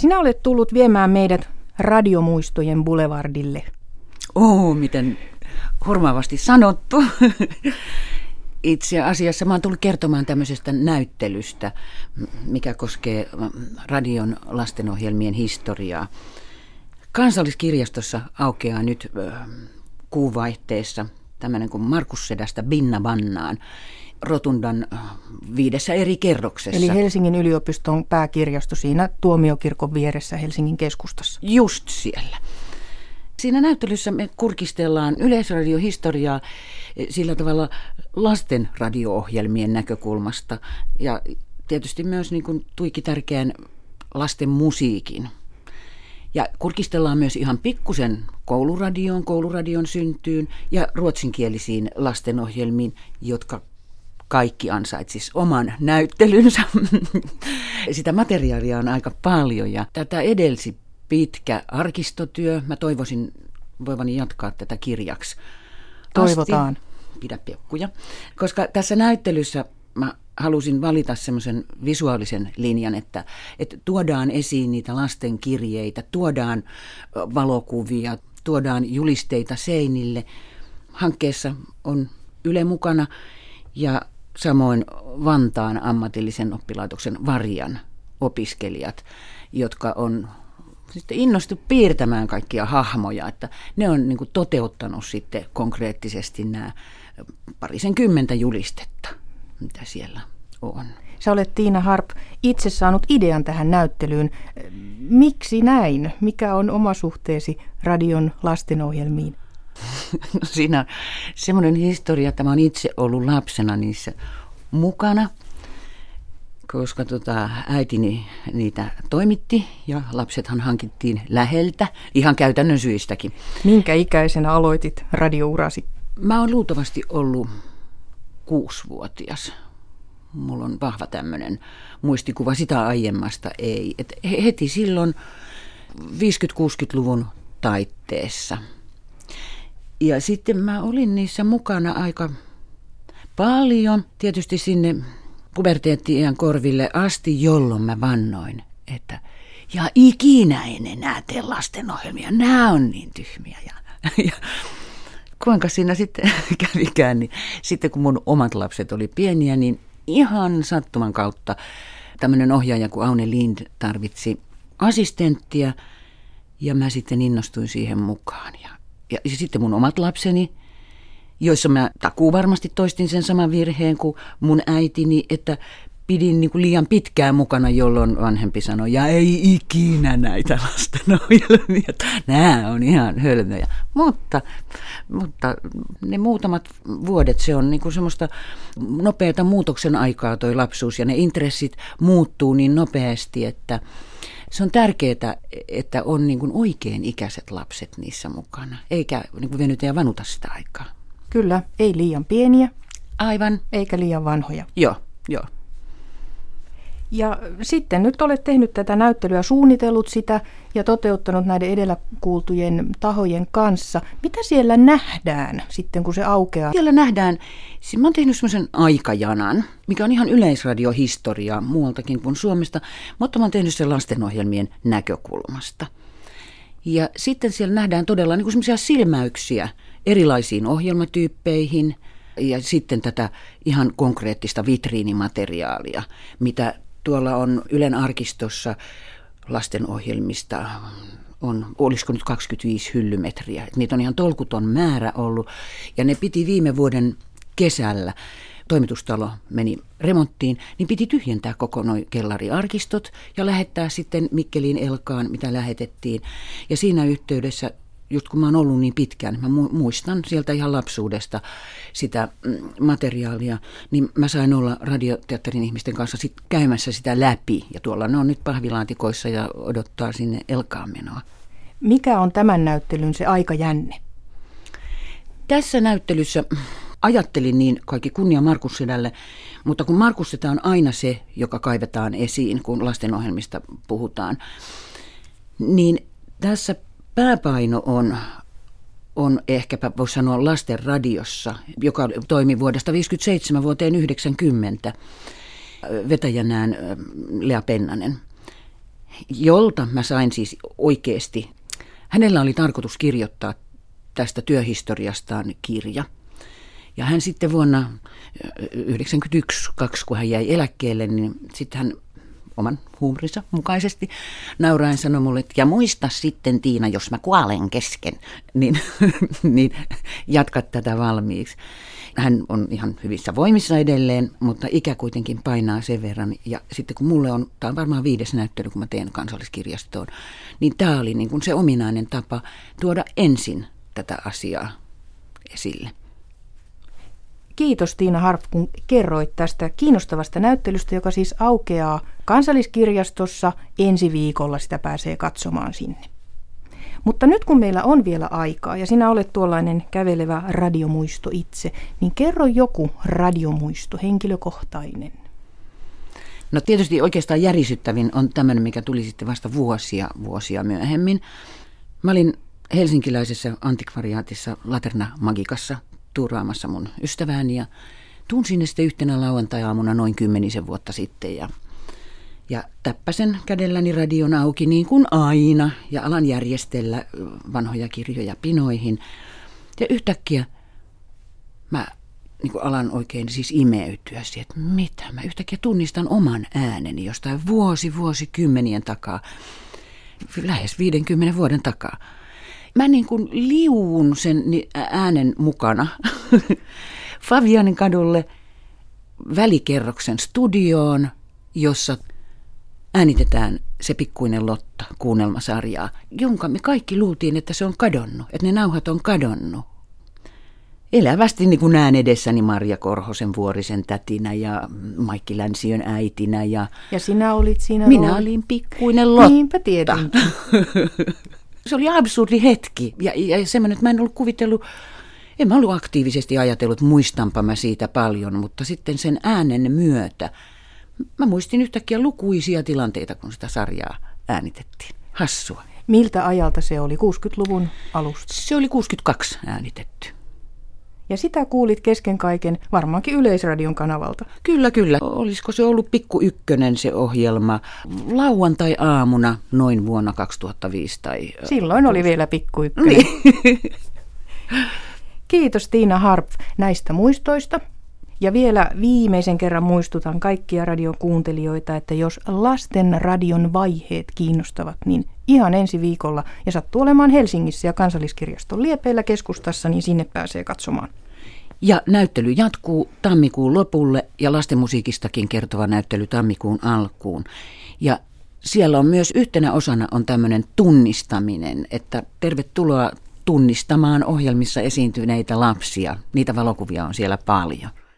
Sinä olet tullut viemään meidät radiomuistojen boulevardille. Oh, miten hurmaavasti sanottu. Itse asiassa mä oon tullut kertomaan tämmöisestä näyttelystä, mikä koskee radion lastenohjelmien historiaa. Kansalliskirjastossa aukeaa nyt kuuvaihteessa tämmöinen kuin Markus Sedästä Binna Bannaan. Rotundan viidessä eri kerroksessa. Eli Helsingin yliopiston pääkirjasto siinä tuomiokirkon vieressä Helsingin keskustassa. Just siellä. Siinä näyttelyssä me kurkistellaan yleisradiohistoriaa sillä tavalla lasten radio-ohjelmien näkökulmasta ja tietysti myös niin kuin tuiki tärkeän lasten musiikin. Ja kurkistellaan myös ihan pikkusen kouluradioon, kouluradion syntyyn ja ruotsinkielisiin lastenohjelmiin, jotka kaikki ansaitsis oman näyttelynsä. Sitä materiaalia on aika paljon ja tätä edelsi pitkä arkistotyö. Mä toivoisin voivani jatkaa tätä kirjaksi. Toivotaan. Asti. Pidä pekkuja. Koska tässä näyttelyssä mä halusin valita semmoisen visuaalisen linjan, että, että tuodaan esiin niitä lasten kirjeitä, tuodaan valokuvia, tuodaan julisteita seinille. Hankkeessa on Yle mukana ja samoin Vantaan ammatillisen oppilaitoksen Varjan opiskelijat, jotka on sitten innostu piirtämään kaikkia hahmoja, että ne on niin kuin toteuttanut sitten konkreettisesti nämä parisen kymmentä julistetta, mitä siellä on. Sä olet Tiina Harp itse saanut idean tähän näyttelyyn. Miksi näin? Mikä on oma suhteesi radion lastenohjelmiin? No siinä on semmoinen historia, että mä olen itse ollut lapsena niissä mukana – koska tota, äitini niitä toimitti ja lapsethan hankittiin läheltä ihan käytännön syistäkin. Minkä ikäisenä aloitit radiourasi? Mä oon luultavasti ollut kuusivuotias. Mulla on vahva tämmöinen muistikuva sitä aiemmasta ei. Et heti silloin 50-60-luvun taitteessa. Ja sitten mä olin niissä mukana aika paljon. Tietysti sinne puberteetti korville asti, jolloin mä vannoin, että ja ikinä en enää tee lastenohjelmia, nämä on niin tyhmiä. Ja, ja kuinka siinä sitten kävikään, niin sitten kun mun omat lapset oli pieniä, niin ihan sattuman kautta tämmöinen ohjaaja kuin Aune Lind tarvitsi assistenttia ja mä sitten innostuin siihen mukaan. Ja, ja, sitten mun omat lapseni joissa mä takuu varmasti toistin sen saman virheen kuin mun äitini, että pidin niin kuin liian pitkään mukana, jolloin vanhempi sanoi, ja ei ikinä näitä lastenohjelmia. Nämä on ihan hölmöjä. Mutta, mutta ne muutamat vuodet, se on niin kuin semmoista nopeata muutoksen aikaa toi lapsuus, ja ne intressit muuttuu niin nopeasti, että se on tärkeää, että on niin kuin oikein ikäiset lapset niissä mukana, eikä niin kuin venytä ja vanuta sitä aikaa. Kyllä, ei liian pieniä. Aivan. Eikä liian vanhoja. Joo, joo. Ja sitten nyt olet tehnyt tätä näyttelyä, suunnitellut sitä ja toteuttanut näiden edellä kuultujen tahojen kanssa. Mitä siellä nähdään sitten, kun se aukeaa? Siellä nähdään, siis mä oon tehnyt semmoisen aikajanan, mikä on ihan yleisradiohistoriaa muualtakin kuin Suomesta, mutta mä oon tehnyt sen lastenohjelmien näkökulmasta. Ja sitten siellä nähdään todella niin semmoisia silmäyksiä erilaisiin ohjelmatyyppeihin ja sitten tätä ihan konkreettista vitriinimateriaalia, mitä tuolla on Ylen arkistossa lastenohjelmista on, olisiko nyt 25 hyllymetriä. niitä on ihan tolkuton määrä ollut ja ne piti viime vuoden kesällä toimitustalo meni remonttiin, niin piti tyhjentää koko noin kellariarkistot ja lähettää sitten Mikkeliin Elkaan, mitä lähetettiin. Ja siinä yhteydessä just kun mä oon ollut niin pitkään, mä muistan sieltä ihan lapsuudesta sitä mm, materiaalia, niin mä sain olla radioteatterin ihmisten kanssa sit käymässä sitä läpi. Ja tuolla ne on nyt pahvilaatikoissa ja odottaa sinne Elkaan menoa. Mikä on tämän näyttelyn se aikajänne? Tässä näyttelyssä ajattelin niin kaikki kunnia Markus Sedälle, mutta kun Markus Sedä on aina se, joka kaivetaan esiin, kun lastenohjelmista puhutaan, niin tässä pääpaino on, on ehkäpä voisi sanoa lasten radiossa, joka toimi vuodesta 1957 vuoteen 90 vetäjänään Lea Pennanen. jolta mä sain siis oikeasti, hänellä oli tarkoitus kirjoittaa tästä työhistoriastaan kirja. Ja hän sitten vuonna 1991, kun hän jäi eläkkeelle, niin sitten hän oman huumorinsa mukaisesti nauraen sanoi mulle, että ja muista sitten Tiina, jos mä kuolen kesken, niin, niin jatkat tätä valmiiksi. Hän on ihan hyvissä voimissa edelleen, mutta ikä kuitenkin painaa sen verran. Ja sitten kun mulle on, tämä on varmaan viides näyttely, kun mä teen kansalliskirjastoon, niin tämä oli niin kuin se ominainen tapa tuoda ensin tätä asiaa esille. Kiitos Tiina Harp, kun kerroit tästä kiinnostavasta näyttelystä, joka siis aukeaa kansalliskirjastossa ensi viikolla. Sitä pääsee katsomaan sinne. Mutta nyt kun meillä on vielä aikaa ja sinä olet tuollainen kävelevä radiomuisto itse, niin kerro joku radiomuisto, henkilökohtainen. No tietysti oikeastaan järisyttävin on tämmöinen, mikä tuli sitten vasta vuosia, vuosia myöhemmin. Mä olin helsinkiläisessä antikvariaatissa Laterna Magikassa tuuraamassa mun ystävääni ja tunsin ne sitten yhtenä lauantai-aamuna noin kymmenisen vuotta sitten ja ja täppäsen kädelläni radion auki niin kuin aina ja alan järjestellä vanhoja kirjoja pinoihin. Ja yhtäkkiä mä niin kuin alan oikein siis imeytyä siihen, että mitä. Mä yhtäkkiä tunnistan oman ääneni jostain vuosi, vuosikymmenien takaa, lähes 50 vuoden takaa. Mä niin kuin liuun sen äänen mukana Favianin kadulle välikerroksen studioon, jossa äänitetään se pikkuinen Lotta kuunnelmasarjaa, jonka me kaikki luultiin, että se on kadonnut, että ne nauhat on kadonnut. Elävästi niin kuin näen edessäni Marja Korhosen vuorisen tätinä ja Maikki Länsiön äitinä. Ja, ja sinä olit siinä Minä olin pikkuinen Lotta. Niinpä tiedän. se oli absurdi hetki ja, ja semmoinen, että mä en ollut kuvitellut, en mä ollut aktiivisesti ajatellut, muistanpa mä siitä paljon, mutta sitten sen äänen myötä Mä muistin yhtäkkiä lukuisia tilanteita, kun sitä sarjaa äänitettiin. Hassua. Miltä ajalta se oli? 60-luvun alusta? Se oli 62 äänitetty. Ja sitä kuulit kesken kaiken varmaankin Yleisradion kanavalta. Kyllä, kyllä. Olisiko se ollut pikku ykkönen se ohjelma lauantai-aamuna noin vuonna 2005? Tai... Silloin oli vielä pikku ykkönen. Niin. Kiitos Tiina Harp näistä muistoista. Ja vielä viimeisen kerran muistutan kaikkia radiokuuntelijoita, että jos lasten radion vaiheet kiinnostavat, niin ihan ensi viikolla ja sattuu olemaan Helsingissä ja kansalliskirjaston liepeillä keskustassa, niin sinne pääsee katsomaan. Ja näyttely jatkuu tammikuun lopulle ja lastenmusiikistakin kertova näyttely tammikuun alkuun. Ja siellä on myös yhtenä osana on tämmöinen tunnistaminen, että tervetuloa tunnistamaan ohjelmissa esiintyneitä lapsia. Niitä valokuvia on siellä paljon.